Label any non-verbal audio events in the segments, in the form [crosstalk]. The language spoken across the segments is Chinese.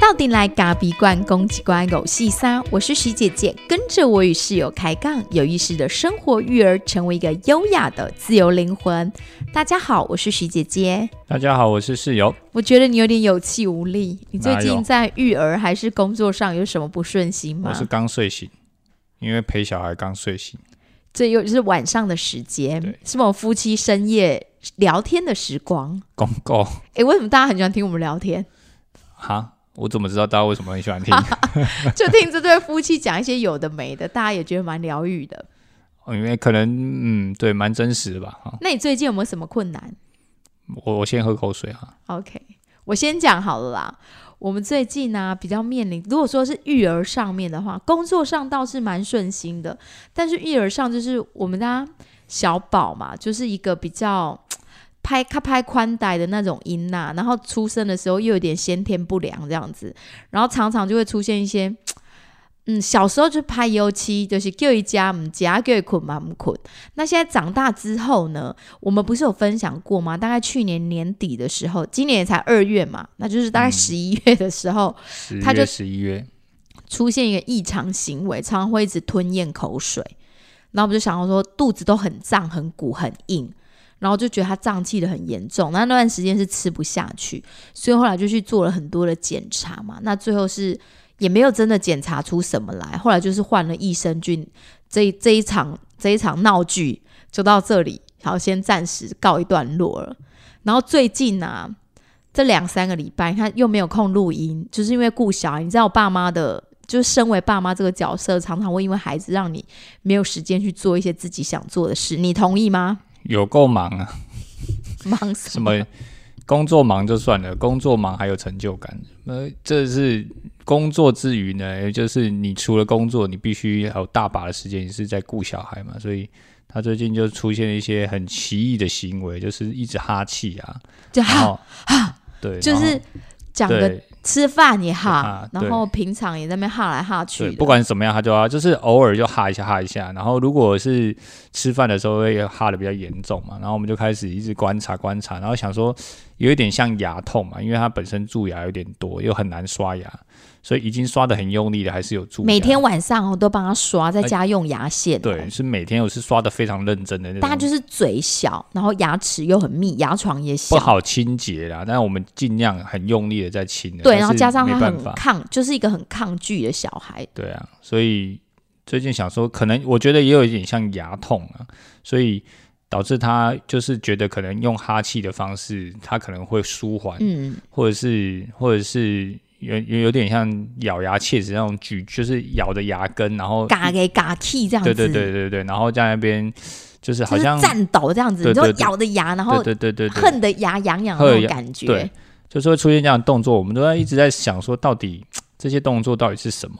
到底来咖比罐公鸡关狗细沙，我是徐姐姐，跟着我与室友开杠，有意识的生活育儿，成为一个优雅的自由灵魂。大家好，我是徐姐姐。大家好，我是室友。我觉得你有点有气无力，你最近在育儿还是工作上有什么不顺心吗我？是刚睡醒，因为陪小孩刚睡醒。这又是晚上的时间，是我们夫妻深夜聊天的时光。公告哎，为什么大家很喜欢听我们聊天？哈，我怎么知道大家为什么很喜欢听？就听这对夫妻讲一些有的没的，大家也觉得蛮疗愈的。哦因为可能嗯，对，蛮真实的吧。哈，那你最近有没有什么困难我我先喝口水哈。？OK，我先讲好了啦。我们最近呢、比较面临，如果说是育儿上面的话，工作上倒是蛮顺心的，但是育儿上就是我们家小宝嘛，就是一个比较拍拍宽带的那种音呐、然后出生的时候又有点先天不良这样子，然后常常就会出现一些。嗯，小时候就拍油漆，就是叫一家唔家，叫一捆嘛唔捆。那现在长大之后呢，我们不是有分享过吗？大概去年年底的时候，今年也才二月嘛，那就是大概嗯十一月的时候，十他就、十一月，出现一个异常行为，常常会一直吞咽口水，然后我们就想到说肚子都很胀、很鼓、很硬，然后就觉得他胀气的很严重。那那段时间是吃不下去，所以后来就去做了很多的检查嘛。那最后是也没有真的检查出什么来，后来就是换了益生菌。这这一场这一场闹剧就到这里，好，先暂时告一段落了。然后最近啊，这两三个礼拜，他又没有空录音，就是因为顾小孩。你知道我爸妈的，就是身为爸妈这个角色，常常会因为孩子让你没有时间去做一些自己想做的事。你同意吗？有够忙啊！[laughs] 忙什什么工作忙就算了，工作忙还有成就感。呃，这是工作之余呢，也就是你除了工作，你必须还有大把的时间，你是在顾小孩嘛，所以。他最近就出现了一些很奇异的行为，就是一直哈气啊，就哈哈，对，就是讲个吃饭也哈哈，然后平常也在那边哈来哈去。不管怎么样，他就要就是偶尔就哈一下哈一下，然后如果是吃饭的时候会哈的比较严重嘛，然后我们就开始一直观察观察，然后想说有一点像牙痛嘛，因为他本身蛀牙有点多，又很难刷牙，所以已经刷的很用力了，还是有蛀牙。每天晚上我都帮他刷，在家用牙线、哦。对，是每天我是刷的非常认真的那种，大家就是嘴小，然后牙齿又很密，牙床也小，不好清洁啦，但是我们尽量很用力的在清的。对，然后加上他很抗，就是一个很抗拒的小孩。对啊，所以最近想说，可能我觉得也有一点像牙痛啊，所以导致他就是觉得可能用哈气的方式，他可能会舒缓，嗯，或者是或者是有有有点像咬牙切齿那种咀，就是咬着牙根，然后嘎给嘎 key 这样子，对对对对对，然后在那边就是好就是像颤抖这样子，你就咬着牙，然后对对对对对，恨得牙痒痒的那种感觉对。就是会出现这样的动作，我们都在一直在想说，到底这些动作到底是什么？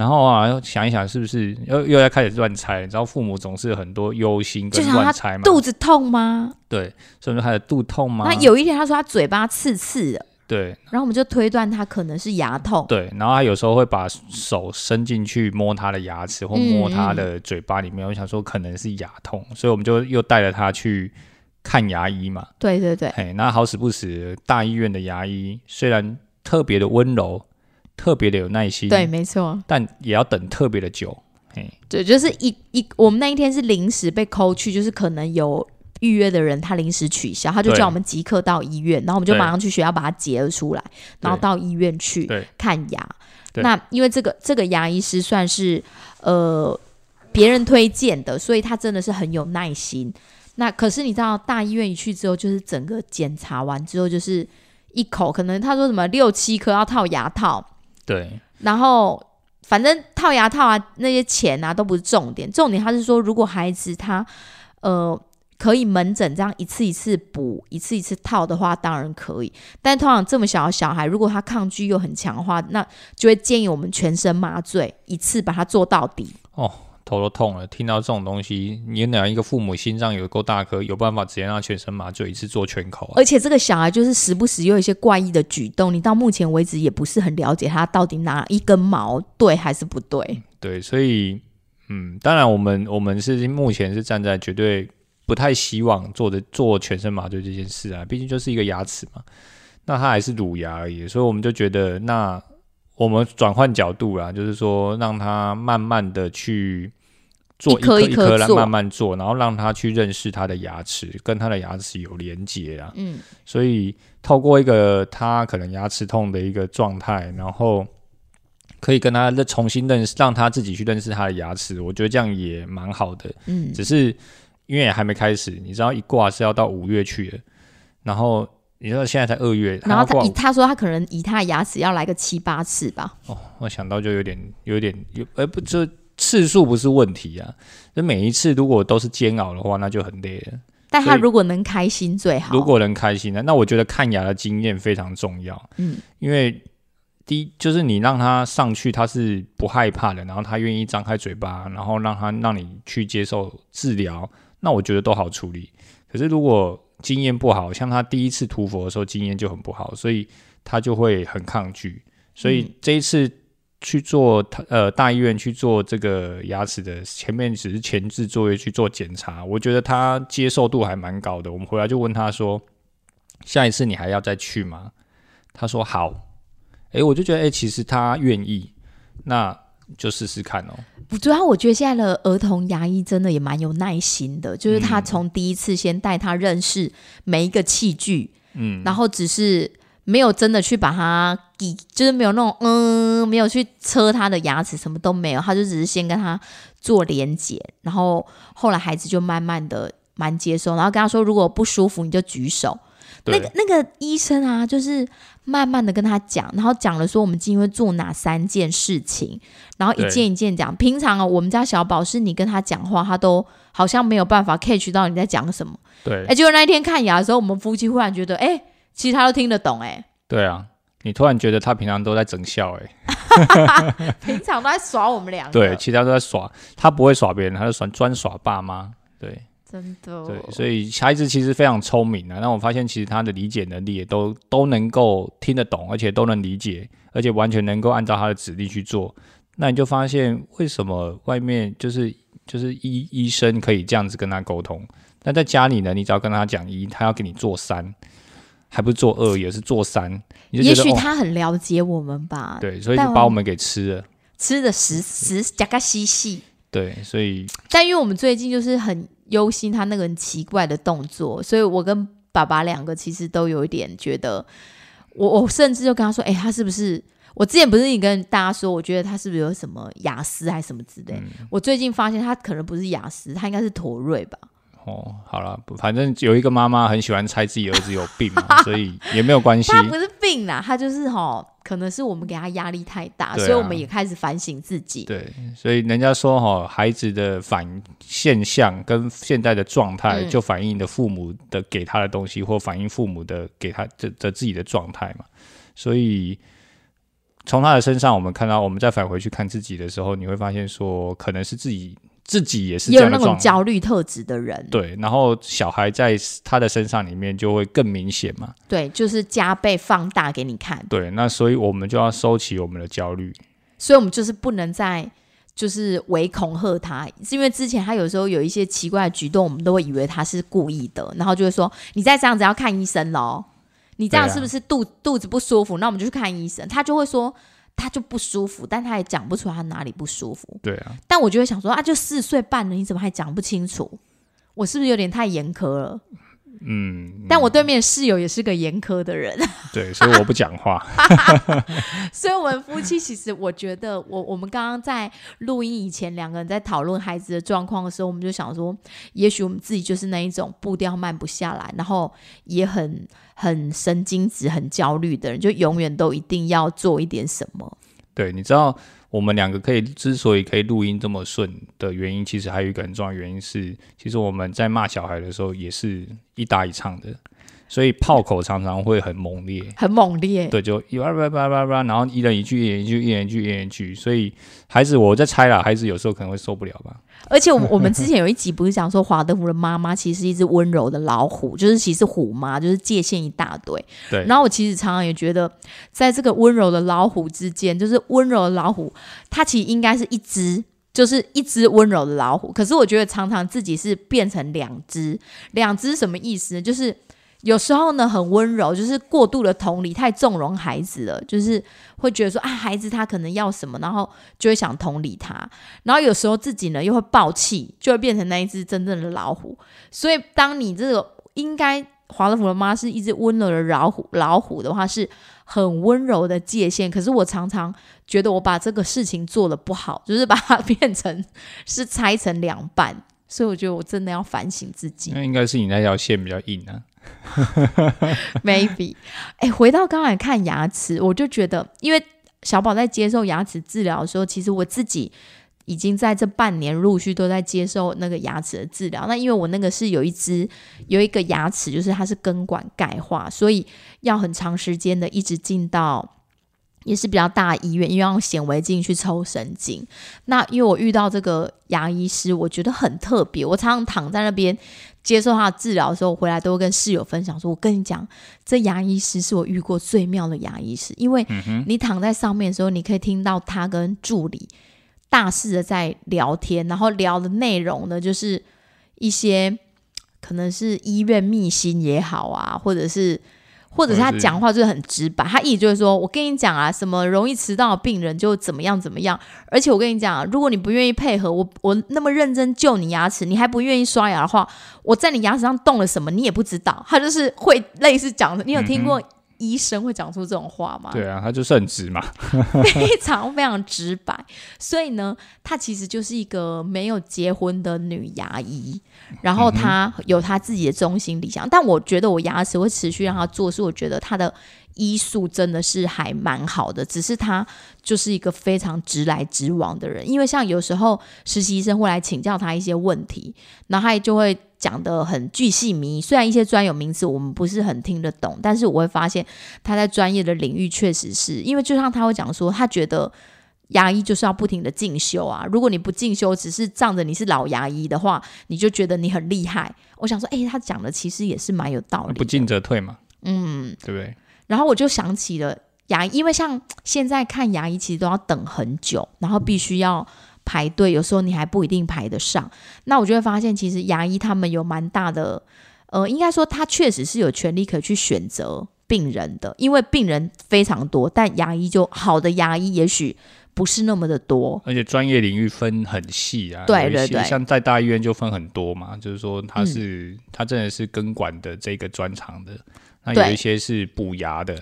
然后啊，想一想是不是又又要开始乱猜？你知道父母总是很多忧心跟乱猜嘛，肚子痛吗？对，所以说他的肚痛吗？那有一天他说他嘴巴刺刺的，对然后我们就推断他可能是牙痛。对，然后他有时候会把手伸进去摸他的牙齿或摸他的嘴巴里面，我想说可能是牙痛，所以我们就又带着他去看牙医嘛。对对对，嘿，那好死不死，大医院的牙医虽然特别的温柔，特别的有耐心，对，，没错，但也要等特别的久。嘿，对，就是一一我们那一天是临时被抠去，就是可能有。预约的人他临时取消，他就叫我们即刻到医院，然后我们就马上去学校把它截了出来，然后到医院去看牙。那因为这个这个牙医师算是呃别人推荐的，所以他真的是很有耐心。那可是你知道，大医院一去之后，就是整个检查完之后，就是一口可能他说什么六七颗要套牙套，对然后反正套牙套啊那些钱啊都不是重点，重点他是说如果孩子他呃。可以门诊这样一次一次补，一次一次套的话，当然可以。但通常这么小的小孩，如果他抗拒又很强的话，那就会建议我们全身麻醉，一次把它做到底。哦，头都痛了。听到这种东西，你哪一个父母心脏有够大颗，有办法直接让全身麻醉一次做全口啊？而且这个小孩就是时不时有一些怪异的举动，你到目前为止也不是很了解他到底哪一根毛对还是不对。对，所以嗯，当然我们我们是目前是站在绝对不太希望做的做全身麻醉这件事啊，毕竟就是一个牙齿嘛，那他还是乳牙而已，所以我们就觉得，那我们转换角度啦，就是说让他慢慢的去做一颗一颗来慢慢做，然后让他去认识他的牙齿，跟他的牙齿有连接啊，嗯，所以透过一个他可能牙齿痛的一个状态，然后可以跟他再重新认识，让他自己去认识他的牙齿，我觉得这样也蛮好的。嗯，只是因为也还没开始，你知道一挂是要到五月去的，然后你知道现在才二月，然后他以他说他可能以他的牙齿要来个七八次吧，哦，我想到就有点有点有，呃不，这次数不是问题啊，那每一次如果都是煎熬的话，那就很累了。但他如果能开心最好。如果能开心呢，那我觉得看牙的经验非常重要。嗯，因为第一就是你让他上去，他是不害怕的，然后他愿意张开嘴巴，然后让他让你去接受治疗，那我觉得都好处理。可是如果经验不好，像他第一次涂佛的时候经验就很不好，所以他就会很抗拒。所以这一次去做他呃大医院去做这个牙齿的前面只是前置作业去做检查，我觉得他接受度还蛮高的。我们回来就问他说：“下一次你还要再去吗？”他说：“好。”诶，我就觉得诶，其实他愿意，那就试试看哦。不主要我觉得现在的儿童牙医真的也蛮有耐心的，就是他从第一次先带他认识每一个器具，嗯，然后只是没有真的去把它给，就是没有那种嗯，没有去车他的牙齿，什么都没有，他就只是先跟他做连接，然后后来孩子就慢慢的蛮接受，然后跟他说如果不舒服你就举手。那个那个医生啊，就是慢慢的跟他讲，然后讲了说我们今天会做哪三件事情，然后一件一件讲。平常啊，我们家小宝是你跟他讲话，他都好像没有办法 catch 到你在讲什么。对哎，结果那一天看牙的时候，我们夫妻忽然觉得，哎，其实他都听得懂，哎，对啊，你突然觉得他平常都在整笑，诶，[laughs] 平常都在耍我们两个，对，其他都在耍，他不会耍别人，他就耍专耍爸妈，对。真的，对，所以孩子其实非常聪明啊。那我发现其实他的理解能力也都都能够听得懂，而且都能理解，而且完全能够按照他的指令去做。那你就发现为什么外面就是就是医医生可以这样子跟他沟通，但在家里呢，你只要跟他讲一，他要给你做三，还不是做二，也是做三，也许他很了解我们吧，对，所以就把我们给吃了。吃的实实加个细细。对，所以但因为我们最近就是很忧心他那个很奇怪的动作，所以我跟爸爸两个其实都有一点觉得，我我甚至就跟他说，哎、他是不是？我之前不是也跟大家说，我觉得他是不是有什么雅思还是什么之类？嗯我最近发现他可能不是雅思，他应该是妥瑞吧。哦，好了，反正有一个妈妈很喜欢猜自己儿子有病嘛，[laughs] 所以也没有关系。他不是病啦，他就是哈，可能是我们给他压力太大，啊所以我们也开始反省自己。对，所以人家说哈，孩子的反现象跟现在的状态，嗯就反映的父母的给他的东西，或反映父母的给他的的自己的状态嘛。所以从他的身上，我们看到，我们再返回去看自己的时候，你会发现说，可能是自己自己也是有那种。焦虑特质的人，对，然后小孩在他的身上里面就会更明显嘛。对，就是加倍放大给你看。对，那所以我们就要收起我们的焦虑。所以我们就是不能再就是唯恐吓他，是因为之前他有时候有一些奇怪的举动，我们都会以为他是故意的，然后就会说你再这样子要看医生喽，你这样是不是肚、肚子不舒服？那我们就去看医生。他就会说他就不舒服，但他也讲不出来他哪里不舒服。对啊，但我就会想说啊，就四岁半了，你怎么还讲不清楚？我是不是有点太严苛了？嗯，但我对面室友也是个严苛的人，对，所以我不讲话。[laughs] 所以我们夫妻其实，我觉得我我们刚刚在录音以前，两个人在讨论孩子的状况的时候，我们就想说，也许我们自己就是那一种步调慢不下来，然后也很很神经质、很焦虑的人，就永远都一定要做一点什么。对，你知道我们两个可以之所以可以录音这么顺的原因，其实还有一个很重要原因是，其实我们在骂小孩的时候也是一搭一唱的，所以炮口常常会很猛烈。很猛烈，对，就一叭叭叭叭叭，然后一人一句，一人一句，一人一句，一人一句，所以孩子，我在猜啦，孩子有时候可能会受不了吧。而且我我们之前有一集不是讲说华德福的妈妈其实是一只温柔的老虎，[laughs] 就是其实虎妈就是界限一大堆。对，然后我其实常常也觉得，在这个温柔的老虎之间，就是温柔的老虎，它其实应该是一只就是一只温柔的老虎。可是我觉得常常自己是变成两只，两只什么意思呢？就是有时候呢很温柔，就是过度的同理，太纵容孩子了，就是会觉得说啊，孩子他可能要什么，然后就会想同理他。然后有时候自己呢又会暴气，就会变成那一只真正的老虎。所以当你这个应该华德福的妈是一只温柔的老虎，老虎的话是很温柔的界限。可是我常常觉得我把这个事情做的不好，就是把它变成是拆成两半。所以我觉得我真的要反省自己。那应该是你那条线比较硬啊。[laughs] Maybe，哎、回到刚才看牙齿，我就觉得，因为小宝在接受牙齿治疗的时候，其实我自己已经在这半年陆续都在接受那个牙齿的治疗。那因为我那个是有一只有一个牙齿，就是它是根管钙化，所以要很长时间的一直进到。也是比较大医院，因为要用显微镜去抽神经。那因为我遇到这个牙医师，我觉得很特别。我常常躺在那边接受他的治疗的时候，我回来都会跟室友分享说：“我跟你讲，这牙医师是我遇过最妙的牙医师，因为你躺在上面的时候，你可以听到他跟助理大肆的在聊天，然后聊的内容呢，就是一些可能是医院秘辛也好啊，或者是。”或者是他讲话就是很直白，他意思就是说，我跟你讲啊，什么容易迟到的病人就怎么样怎么样，而且我跟你讲、如果你不愿意配合我，我那么认真救你牙齿，你还不愿意刷牙的话，我在你牙齿上动了什么你也不知道。他就是会类似讲的，你有听过医生会讲出这种话吗？对啊，他就是很直嘛。[laughs] 非常非常直白，所以呢，她其实就是一个没有结婚的女牙医，然后她有她自己的中心理想，但我觉得我牙齿会持续让她做，是我觉得她的医术真的是还蛮好的，只是她就是一个非常直来直往的人，因为像有时候实习医生会来请教她一些问题，然后她就会。讲的很巨细靡遗，虽然一些专有名词我们不是很听得懂，但是我会发现他在专业的领域确实是因为，就像他会讲说，他觉得牙医就是要不停的进修啊。如果你不进修，只是仗着你是老牙医的话，你就觉得你很厉害。我想说，诶，他讲的其实也是蛮有道理。不进则退嘛，嗯，对不对？然后我就想起了牙医，因为像现在看牙医其实都要等很久，然后必须要排队，有时候你还不一定排得上。那我就会发现，其实牙医他们有蛮大的，呃，应该说他确实是有权利可以去选择病人的，因为病人非常多，但牙医就好的牙医也许不是那么的多。而且专业领域分很细啊，对对对嗯像在大医院就分很多嘛，就是说他是、他真的是根管的这个专长的，那有一些是补牙的，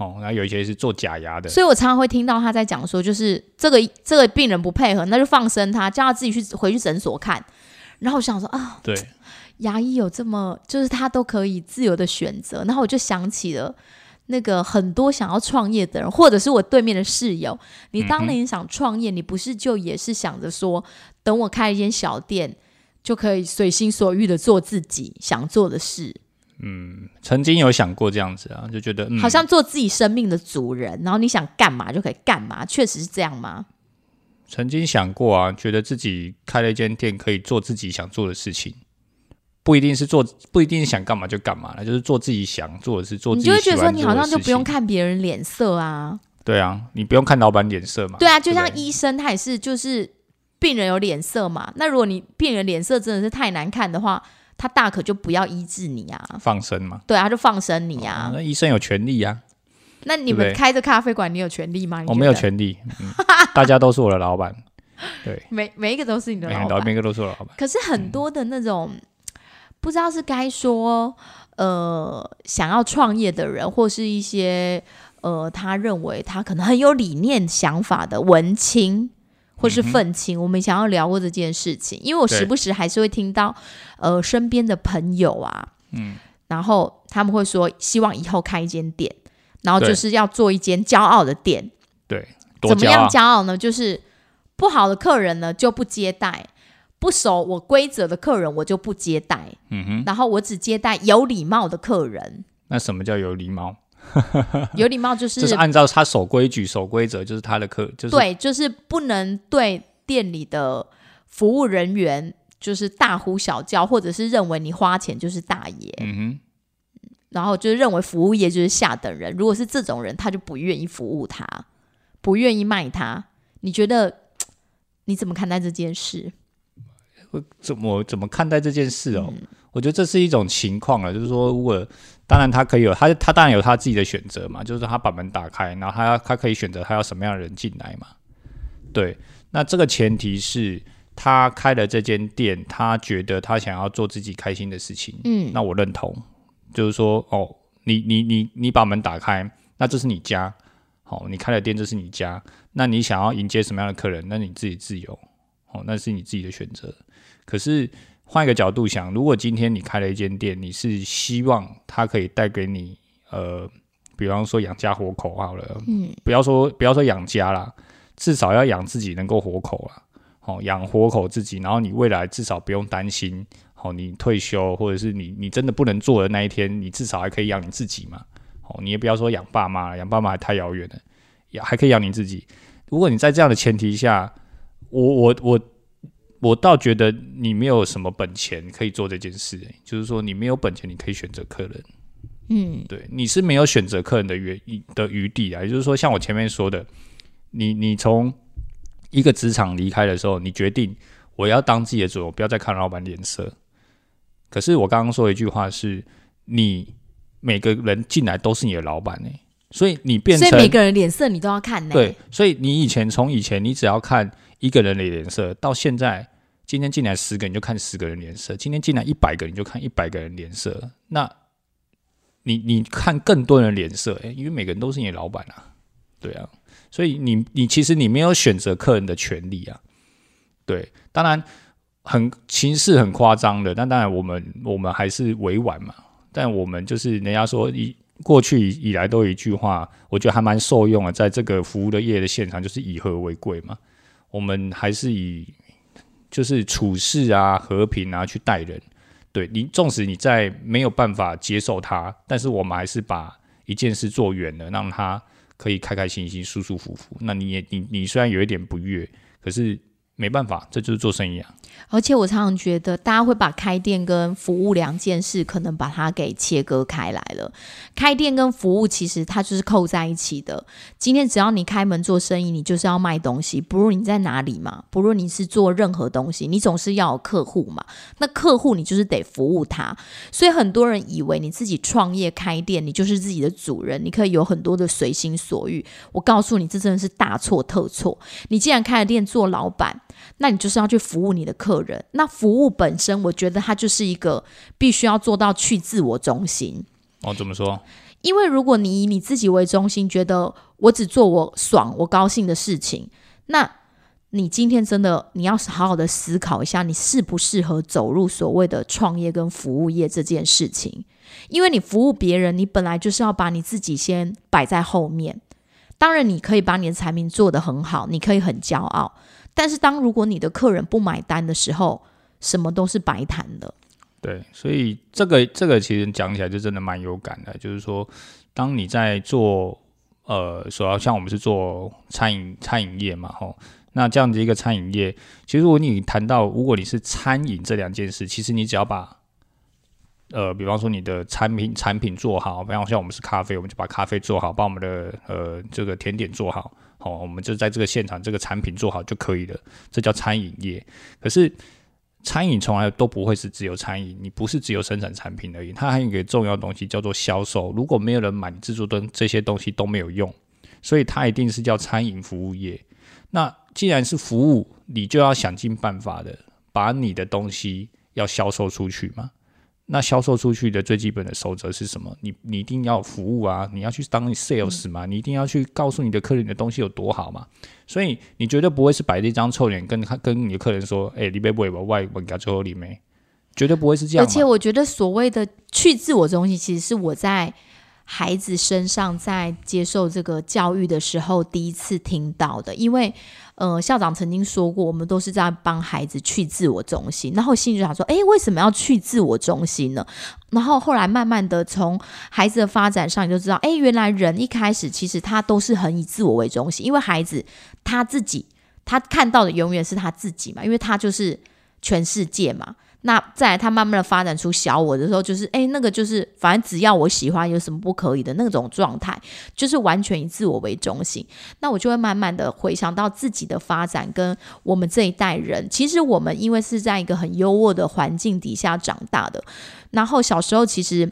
哦，然后有一些是做假牙的，所以我常常会听到他在讲说，就是这个这个病人不配合，那就放生他，叫他自己去回去诊所看。然后我想说啊，对，[tsk] 牙医有这么，就是他都可以自由的选择。然后我就想起了那个很多想要创业的人，或者是我对面的室友，你当年想创业，你不是就也是想着说，等我开一间小店，就可以随心所欲的做自己想做的事，曾经有想过这样子啊，就觉得嗯，好像做自己生命的主人，然后你想干嘛就可以干嘛，确实是这样吗？曾经想过啊，觉得自己开了一间店，可以做自己想做的事情，不一定是做，不一定想干嘛就干嘛了，就是做自己想做的事，做自己你就会觉得说，你好像就不用。看别人脸色啊。对啊，你不用看老板脸色嘛。对啊，就像医生，他也是就是病人有脸色嘛。那如果你病人脸色真的是太难看的话，他大可就不要医治你啊。放生嘛。对啊，他就放生你啊。那医生有权利啊，那你们开着咖啡馆，你有权利吗？我没有权利，嗯、大家都是我的老板，[laughs] 对，每每一个都是你的老板。个每个都是我的老板。可是很多的那种，不知道是该说呃想要创业的人，或是一些呃他认为他可能很有理念想法的文青。或是愤青，我们想要聊过这件事情，因为我时不时还是会听到，呃，身边的朋友啊，嗯，然后他们会说希望以后开一间店，然后就是要做一间骄傲的店，对，多怎么样骄傲。骄傲呢？就是不好的客人呢就不接待，不守我规则的客人我就不接待，嗯哼，然后我只接待有礼貌的客人。那什么叫有礼貌？[laughs] 有礼貌就是就是按照他守规矩、守规则，就是他的客，就是对，就是不能对店里的服务人员就是大呼小叫，或者是认为你花钱就是大爷，嗯哼，然后就是认为服务业就是下等人。如果是这种人，他就不愿意服务他，不愿意卖他。你觉得你怎么看待这件事？怎么怎么看待这件事哦？我觉得这是一种情况了，就是说，如果当然他可以有他他当然有他自己的选择嘛，就是他把门打开，然后他他可以选择他要什么样的人进来嘛。对，那这个前提是他开了这间店，他觉得他想要做自己开心的事情。嗯，那我认同，就是说，哦，你你你你把门打开，那这是你家，好，你开了店，这是你家，那你想要迎接什么样的客人，那你自己自由，哦，那是你自己的选择。可是换一个角度想，如果今天你开了一间店，你是希望它可以带给你，呃，比方说养家活口好了，嗯，不要说不要说养家啦，至少要养自己能够活口啦，好养活口自己，然后你未来至少不用担心，好你退休或者是你你真的不能做的那一天，你至少还可以养你自己嘛，好你也不要说养爸妈，养爸妈太遥远了，也还可以养你自己。如果你在这样的前提下，我我我。我倒觉得你没有什么本钱可以做这件事，就是说你没有本钱，你可以选择客人，嗯，对，你是没有选择客人的余的余地啊。也就是说，像我前面说的，你你从一个职场离开的时候，你决定我要当自己的主人，不要再看老板脸色。可是我刚刚说一句话是，你每个人进来都是你的老板呢，所以你变成所以每个人脸色你都要看呢。对，所以你以前从以前你只要看一个人的脸色，到现在。今天进来十个，你就看十个人脸色；今天进来一百个，你就看一百个人脸色。那，你你看更多人脸色，因为每个人都是你的老板啊，对啊，所以你你其实你没有选择客人的权利啊。对，当然很形式很夸张的，但当然我们我们还是委婉嘛。但我们就是人家说以过去以来都有一句话，我觉得还蛮受用的，在这个服务的业的现场，就是以和为贵嘛。我们还是以。就是处事啊，和平啊，去待人。对你，纵使你在没有办法接受他，但是我们还是把一件事做远了，让他可以开开心心、舒舒服服。那你也，你你虽然有一点不悦，可是。没办法，这就是做生意啊。而且我常常觉得，大家会把开店跟服务两件事，可能把它给切割开来了。开店跟服务其实它就是扣在一起的。今天只要你开门做生意，你就是要卖东西，不论你在哪里嘛，不论你是做任何东西，你总是要有客户嘛。那客户你就是得服务他。所以很多人以为你自己创业开店，你就是自己的主人，你可以有很多的随心所欲。我告诉你，这真的是大错特错。你既然开了店做老板，那你就是要去服务你的客人。那服务本身，我觉得它就是一个必须要做到去自我中心。哦，怎么说？因为如果你以你自己为中心，觉得我只做我爽、我高兴的事情，那你今天真的你要好好的思考一下，你适不适合走入所谓的创业跟服务业这件事情？因为你服务别人，你本来就是要把你自己先摆在后面。当然，你可以把你的产品做得很好，你可以很骄傲。但是，当如果你的客人不买单的时候，什么都是白谈的。对，所以这个这个其实讲起来就真的蛮有感的。就是说，当你在做呃，主要像我们是做餐饮餐饮业嘛，吼，那这样子一个餐饮业，其实如果你谈到如果你是餐饮这两件事，其实你只要把呃，比方说你的产品产品做好，比方像我们是咖啡，我们就把咖啡做好，把我们的呃这个甜点做好。好，我们就在这个现场，这个产品做好就可以了。这叫餐饮业。可是餐饮从来都不会是只有餐饮，你不是只有生产产品而已，它还有一个重要东西叫做销售。如果没有人买，你制作的这些东西都没有用，所以它一定是叫餐饮服务业。那既然是服务，你就要想尽办法的把你的东西要销售出去嘛。那销售出去的最基本的守则是什么？你你一定要服务啊，你要去当 sales 嘛，你一定要去告诉你的客人你的东西有多好嘛。所以你绝对不会是摆着一张臭脸跟他跟你的客人说，哎，你别不会吧，外文给他最后里面，绝对不会是这样。而且我觉得所谓的去自我中心，其实是我在。孩子身上在接受这个教育的时候，第一次听到的，因为呃，校长曾经说过，我们都是在帮孩子去自我中心。然后心里就想说，哎，为什么要去自我中心呢？然后后来慢慢的从孩子的发展上，你就知道，哎，原来人一开始其实他都是很以自我为中心，因为孩子他自己他看到的永远是他自己嘛，因为他就是全世界嘛。那再来，他慢慢的发展出小我的时候，就是哎，那个就是反正只要我喜欢，有什么不可以的那种状态，就是完全以自我为中心。那我就会慢慢的回想到自己的发展，跟我们这一代人，其实我们因为是在一个很优渥的环境底下长大的，然后小时候其实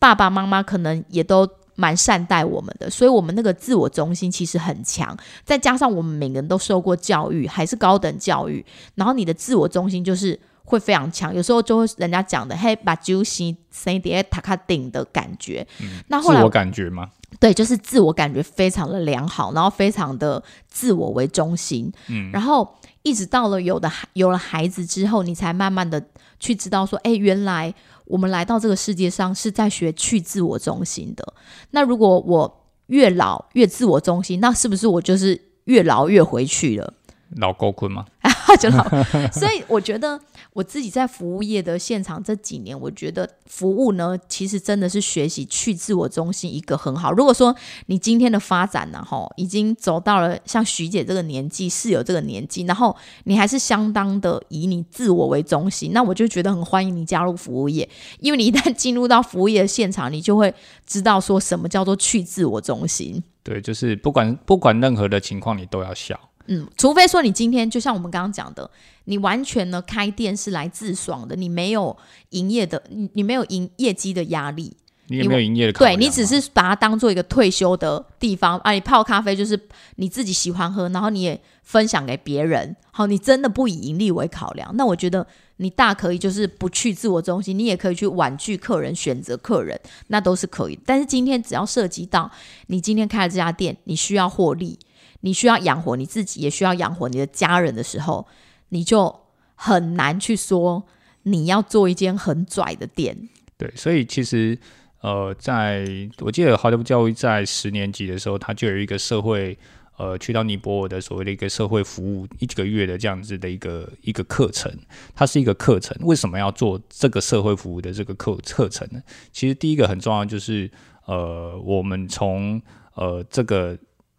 爸爸妈妈可能也都蛮善待我们的，所以我们那个自我中心其实很强，再加上我们每个人都受过教育，还是高等教育，然后你的自我中心就是。会非常强，有时候就会人家讲的，嘿，把 juicy say 叠塔卡顶的感觉。那后来我感觉吗？对，就是自我感觉非常的良好，然后非常的自我为中心。嗯，然后一直到了有的有了孩子之后，你才慢慢的去知道说，哎，原来我们来到这个世界上是在学去自我中心的。那如果我越老越自我中心，那是不是我就是越老越回去了？老够困吗？[laughs] 就老，[laughs] 所以我觉得我自己在服务业的现场这几年，我觉得服务呢，其实真的是学习去自我中心一个很好。如果说你今天的发展呢，哈，已经走到了像徐姐这个年纪，室友这个年纪，然后你还是相当的以你自我为中心，那我就觉得很欢迎你加入服务业，因为你一旦进入到服务业的现场，你就会知道说什么叫做去自我中心。对，就是不管不管任何的情况，你都要笑。嗯，除非说你今天就像我们刚刚讲的，你完全呢开店是来自爽的，你没有营业的，你你没有营业绩的压力，你也没有营业的，对你只是把它当做一个退休的地方啊，你泡咖啡就是你自己喜欢喝，然后你也分享给别人，好，你真的不以盈利为考量，那我觉得你大可以就是不去自我中心，你也可以去婉拒客人，选择客人，那都是可以。但是今天只要涉及到你今天开了这家店，你需要获利。你需要养活你自己，也需要养活你的家人的时候，你就很难去说你要做一间很拽的店。对，所以其实呃，在我记得华德福教育在十年级的时候，他就有一个社会呃，去到尼泊尔的所谓的一个社会服务一个月的这样子的一个一个课程。它是一个课程，为什么要做这个社会服务的这个课课程呢？其实第一个很重要就是呃，我们从呃这个。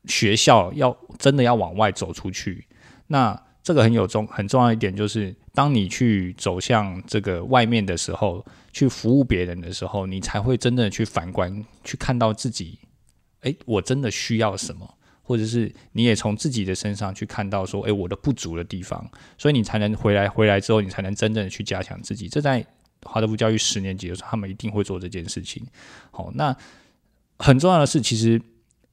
学校要真的要往外走出去，那这个很有重很重要一点就是，当你去走向这个外面的时候，去服务别人的时候，你才会真的去反观，去看到自己，诶，我真的需要什么，或者是你也从自己的身上去看到说，诶，我的不足的地方，所以你才能回来，回来之后，你才能真正的去加强自己。这在华德福教育十年级的时候，他们一定会做这件事情。好，那很重要的是，其实。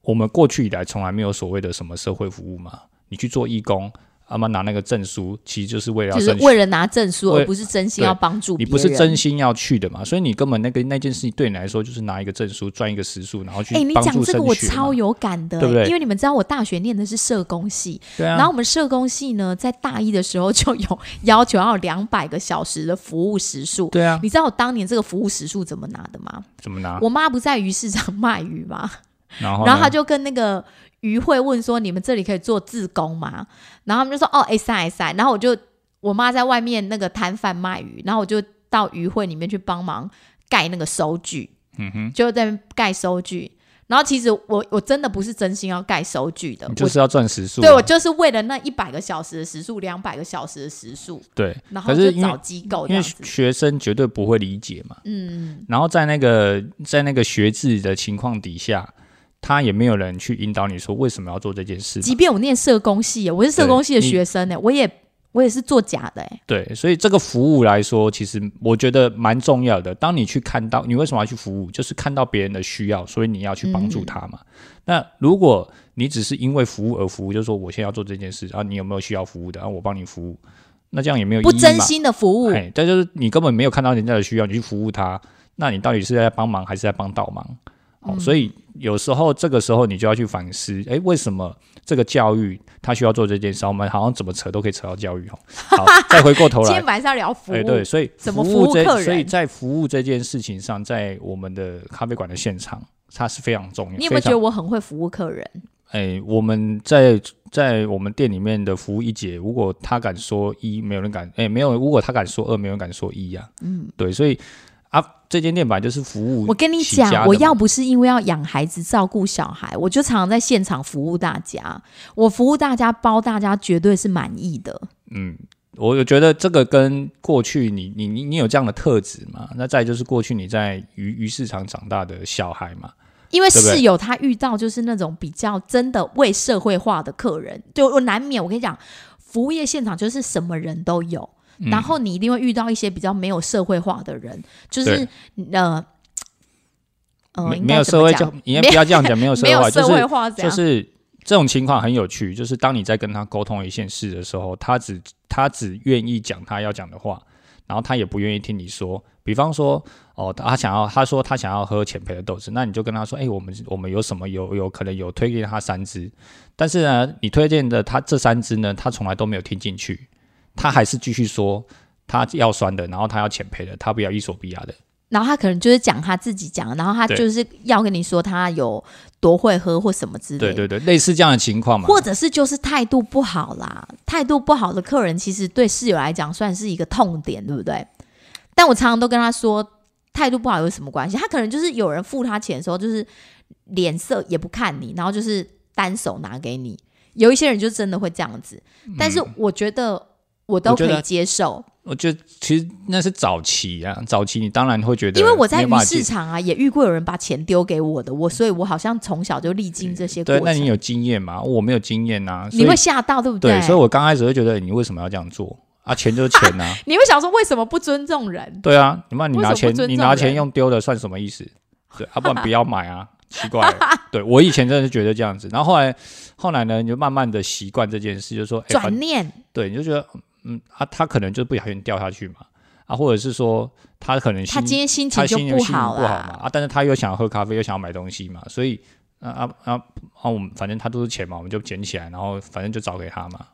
我们过去以来从来没有所谓的什么社会服务嘛？你去做义工，阿妈拿那个证书，其实就是为了就是为了拿证书，而不是真心要帮助。你不是真心要去的嘛？所以你根本那个那件事情对你来说就是拿一个证书赚一个时数，然后去。哎，你讲这个我超有感的，对不对？因为你们知道我大学念的是社工系，对啊。然后我们社工系呢，在大一的时候就有要求要两百个小时的服务时数，对啊。你知道我当年这个服务时数怎么拿的吗？怎么拿？我妈不在鱼市场卖鱼吗？然后，然后他就跟那个于会问说：“你们这里可以做自工吗？”然后他们就说：“哦，哎塞哎塞。”然后我就我妈在外面那个摊贩卖鱼，然后我就到渔会里面去帮忙盖那个收据，嗯哼，就在盖收据。然后其实我我真的不是真心要盖收据的，就是要赚时数。对我就是为了那一百个小时的时数，两百个小时的时数。对，然后就找机构，因为学生绝对不会理解嘛。嗯，然后在那个在那个学制的情况底下。他也没有人去引导你说为什么要做这件事。即便我念社工系，我是社工系的学生呢，我也我也是做假的哎。对，所以这个服务来说，其实我觉得蛮重要的。当你去看到你为什么要去服务，就是看到别人的需要，所以你要去帮助他嘛。那如果你只是因为服务而服务，就是说我现在要做这件事，然后你有没有需要服务的，然后我帮你服务，那这样也没有不真心的服务。哎，这就是你根本没有看到人家的需要，你去服务他，那你到底是在帮忙还是在帮倒忙？哦，所以。有时候这个时候你就要去反思，哎，为什么这个教育他需要做这件事？我们好像怎么扯都可以扯到教育哦。好，[laughs] 再回过头来，今天晚上聊服务，对，所以怎么服务客人？所以在服务这件事情上，在我们的咖啡馆的现场，它是非常重要。你有没有觉得我很会服务客人？哎，我们在在我们店里面的服务一姐，如果她敢说一，没有人敢；哎，没有，如果她敢说二，没有人敢说一呀。嗯，对，所以。啊，这间店本来就是服务。我跟你讲，我要不是因为要养孩子、照顾小孩，我就常常在现场服务大家。我服务大家，包大家绝对是满意的。嗯，我觉得这个跟过去你你你你有这样的特质嘛？那再就是过去你在鱼鱼市场长大的小孩嘛，因为室友他遇到就是那种比较真的为社会化的客人，就我难免我跟你讲，服务业现场就是什么人都有，嗯。然后你一定会遇到一些比较没有社会化的人，就是呃呃，没没有社会讲？教，你也不要这样讲，[laughs] 没有社没有会化，就社会是化这样，就是这种情况很有趣，就是当你在跟他沟通一件事的时候，他只他只愿意讲他要讲的话，然后他也不愿意听你说。比方说，哦，他想要，他说他想要喝浅焙的豆子，那你就跟他说，哎、我们我们有什么有有可能有推荐他三支，但是呢，你推荐的他这三支呢，他从来都没有听进去，他还是继续说他要酸的，然后他要浅赔的，他不要伊索比亚的。然后他可能就是讲他自己讲，然后他就是要跟你说他有多会喝或什么之类的。对对对，类似这样的情况嘛。或者是就是态度不好啦，态度不好的客人其实对室友来讲算是一个痛点，对不对？但我常常都跟他说，态度不好有什么关系？他可能就是有人付他钱的时候，就是脸色也不看你，然后就是单手拿给你。有一些人就真的会这样子，但是我觉得我都可以接受，我觉得其实那是早期啊，早期你当然会觉得，因为我在鱼市场啊也遇过有人把钱丢给我的，我所以我好像从小就历经这些过对，那你有经验吗？我没有经验呐、所以你会吓到，对不对，所以我我刚开始会觉得你为什么要这样做啊？钱就是钱呐、[laughs] 你会想说为什么不尊重人？对啊，你妈你拿钱你拿钱用丢的算什么意思？对，啊，不然不要买啊，奇怪。对我以前真的是觉得这样子，然后后来后来呢，你就慢慢的习惯这件事，就说，哎、反转念，对，你就觉得，嗯啊，他可能就不小心掉下去嘛，啊，或者是说他可能他今天心情就心情心情好不好嘛。啊，但是他又想要喝咖啡，又想要买东西嘛，所以啊啊啊啊，我们反正他都是钱嘛，我们就捡起来，然后反正就找给他嘛。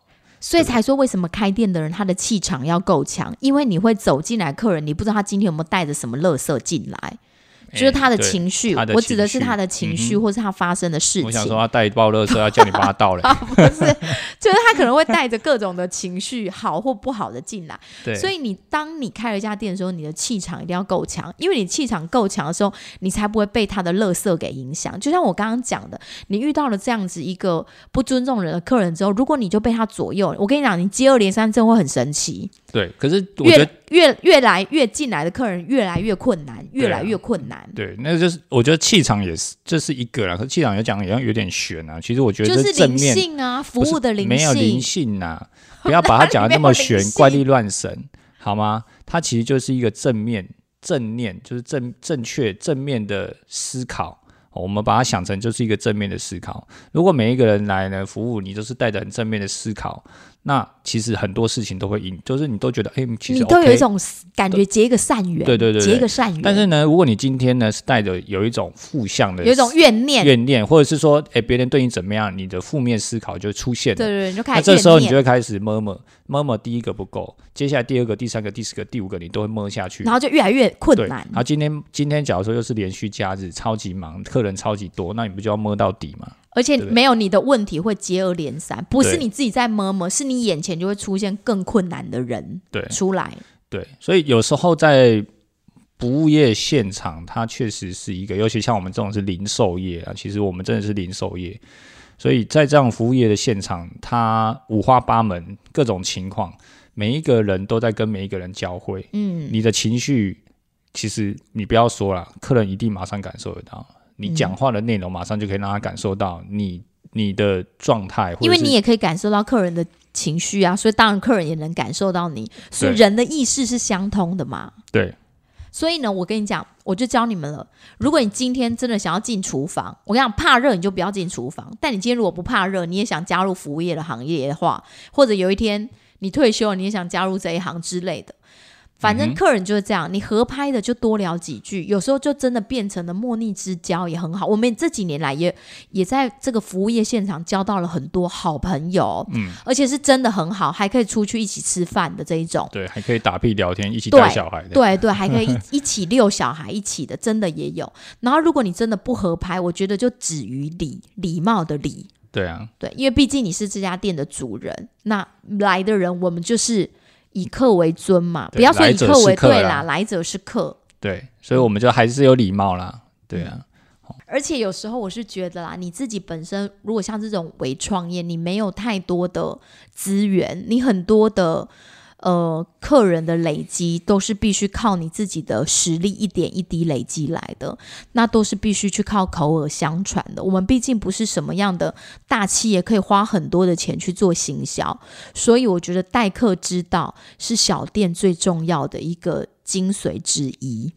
所以才说为什么开店的人他的气场要够强，因为你会走进来客人，你不知道他今天有没有带着什么垃圾进来，就是他的情绪。我指的是他的情绪，嗯或是他发生的事情。我想说他带一包垃圾要叫你帮他倒嘞，[laughs] 不是，就是他可能会带着各种的情绪，好或不好的进来。[laughs] 对，所以你当你开了一家店的时候，你的气场一定要够强，因为你气场够强的时候，你才不会被他的乐色给影响。就像我刚刚讲的，你遇到了这样子一个不尊重人的客人之后，如果你就被他左右，我跟你讲，你接二连三真的会很生气。对，可是我觉越得越越来越进来的客人越来越困难，越来越困难。对，那就是我觉得气场也是这是一个啦，可是气场有讲也像有点悬啊。其实我觉得就是正面性啊，服务的灵没有灵性，性呐、不要把它讲的那么 [laughs] 玄怪力乱神，好吗？它其实就是一个正面、正念，就是正正确、正面的思考。哦我们把它想成就是一个正面的思考。如果每一个人来呢服务你，都是带着很正面的思考，那其实很多事情都会因，就是你都觉得，哎、其实你都有一种感觉结一个善缘，对对对对结一个善缘，但是呢，如果你今天呢是带着有一种负向的，有一种怨念，怨念，或者是说，哎，别人对你怎么样，你的负面思考就会出现了。对对就开。这时候你就会开始摸摸摸摸，第一个不够，接下来第二个、第三个、第四个、第五个，你都会摸下去然。后就越来越困对，难然。后今天今天假如说又是连续假日，超级忙，客人超级多，那你不就要摸到底吗？而且没有你的问题会接二连三，不是你自己在摸摸，是你眼前就会出现更困难的人对。出来。对，所以有时候在服务业现场，它确实是一个，尤其像我们这种是零售业啊，其实我们真的是零售业，所以在这样服务业的现场，它五花八门，各种情况，每一个人都在跟每一个人交汇，嗯，你的情绪，其实你不要说了，客人一定马上感受得到，你嗯讲话的内容马上就可以让他感受到你你的状态，因为你也可以感受到客人的情绪啊，所以当然客人也能感受到你，所以人的意识是相通的嘛。对所以呢，我跟你讲，我就教你们了。如果你今天真的想要进厨房，我跟你讲，怕热你就不要进厨房。但你今天如果不怕热，你也想加入服务业的行业的话，或者有一天你退休了，你也想加入这一行之类的，反正客人就是这样，你合拍的就多聊几句，有时候就真的变成了莫逆之交，也很好。我们这几年来也也在这个服务业现场交到了很多好朋友，嗯，而且是真的很好，还可以出去一起吃饭的这一种。对，还可以打屁聊天，一起对带小孩的，对对，还可以一 [laughs] 一起遛小孩，一起的，真的也有。然后，如果你真的不合拍，我觉得就止于礼，礼貌的礼。对啊，对，因为毕竟你是这家店的主人，那来的人我们就是以客为尊嘛，不要说以客为对啦，来者是客。对，所以我们就还是有礼貌啦，对啊，而且有时候我是觉得啦，你自己本身如果像这种微创业，你没有太多的资源，你很多的呃，客人的累积都是必须靠你自己的实力一点一滴累积来的，那都是必须去靠口耳相传的。我们毕竟不是什么样的大企业，可以花很多的钱去做行销，所以我觉得待客之道是小店最重要的一个精髓之一。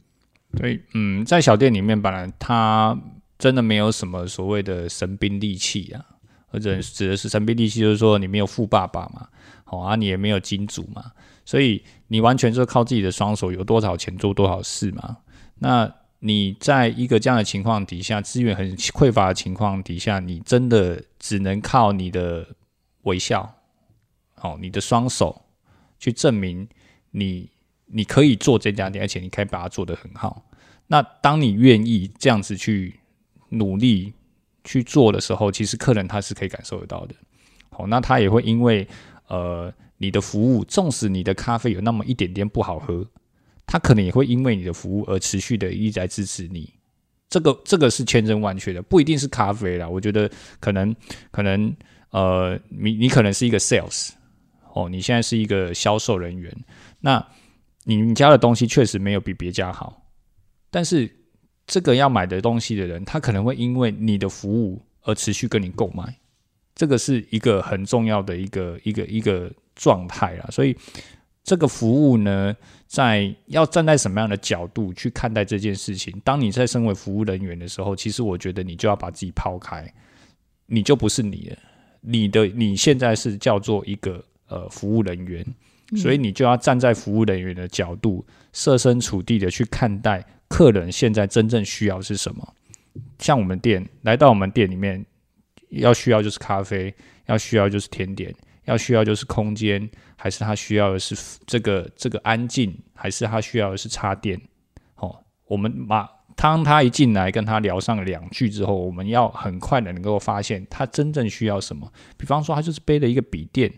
对，嗯，在小店里面，本来它真的没有什么所谓的神兵利器啊，或者指的是神兵利器，就是说你没有富爸爸嘛。好啊，你也没有金主嘛，所以你完全是靠自己的双手，有多少钱做多少事嘛。那你在一个这样的情况底下，资源很匮乏的情况底下，你真的只能靠你的微笑，哦，你的双手去证明你你可以做这家店，而且你可以把它做得很好。那当你愿意这样子去努力去做的时候，其实客人他是可以感受得到的。好，那他也会因为。呃，你的服务，纵使你的咖啡有那么一点点不好喝，他可能也会因为你的服务而持续的一直在支持你。这个这个是千真万确的，不一定是咖啡啦。我觉得可能可能呃，你你可能是一个 sales 哦，你现在是一个销售人员，那你们家的东西确实没有比别家好，但是这个要买的东西的人，他可能会因为你的服务而持续跟你购买。这个是一个很重要的一个一个一个状态啦，所以这个服务呢，在要站在什么样的角度去看待这件事情？当你在身为服务人员的时候，其实我觉得你就要把自己抛开，你就不是你了，你的你现在是叫做一个呃服务人员，所以你就要站在服务人员的角度，设身处地的去看待客人现在真正需要是什么。像我们店来到我们店里面。要需要就是咖啡，要需要就是甜点，要需要就是空间，还是他需要的是这个这个安静，还是他需要的是插电？哦，我们马当他一进来跟他聊上两句之后，我们要很快的能够发现他真正需要什么。比方说，他就是背了一个笔电，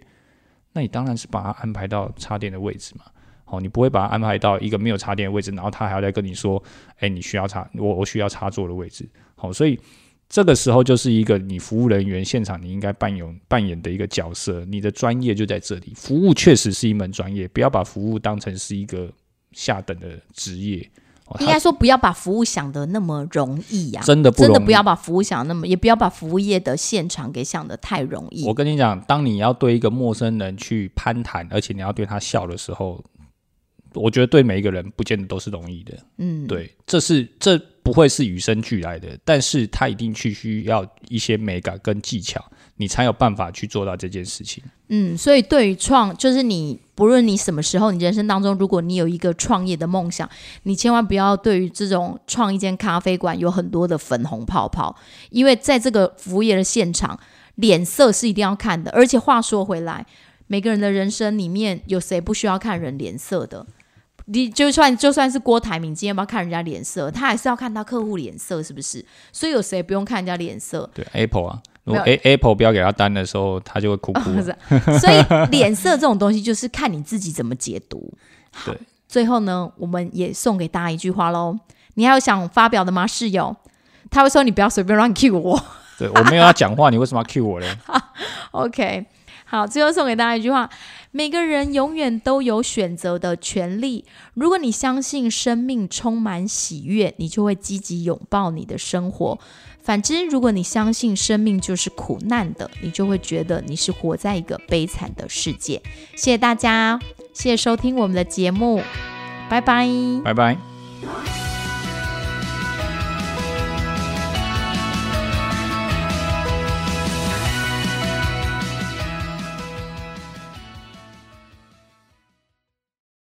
那你当然是把他安排到插电的位置嘛。哦，你不会把他安排到一个没有插电的位置，然后他还要再跟你说，哎，你需要插我我需要插座的位置。好，所以。这个时候就是一个你服务人员现场你应该扮演扮演的一个角色，你的专业就在这里。服务确实是一门专业，不要把服务当成是一个下等的职业。应该说不要把服务想的那么容易呀，真的真的不要把服务想那么，也不要把服务业的现场给想的太容易。我跟你讲，当你要对一个陌生人去攀谈，而且你要对他笑的时候。我觉得对每一个人不见得都是容易的，嗯，对，这是这不会是与生俱来的，但是他一定去需要一些美感跟技巧，你才有办法去做到这件事情。嗯，所以对于创，就是你不论你什么时候，你人生当中，如果你有一个创业的梦想，你千万不要对于这种创一间咖啡馆有很多的粉红泡泡，因为在这个服务业的现场，脸色是一定要看的。而且话说回来，每个人的人生里面有谁不需要看人脸色的？你就算就算是郭台铭，今天不要看人家脸色，他还是要看他客户脸色，是不是？所以有谁不用看人家脸色？对，Apple 啊，如果 A Apple 不要给他单的时候，他就会哭哭。所以脸色这种东西，就是看你自己怎么解读。对，最后呢，我们也送给大家一句话喽。你还有想发表的吗，室友？他会说你不要随便乱 Q 我。对我没有要讲话，你为什么要 Q 我嘞？[laughs] OK。好，最后送给大家一句话：每个人永远都有选择的权利。如果你相信生命充满喜悦，你就会积极拥抱你的生活；反之，如果你相信生命就是苦难的，你就会觉得你是活在一个悲惨的世界。谢谢大家，谢谢收听我们的节目，拜拜，拜拜。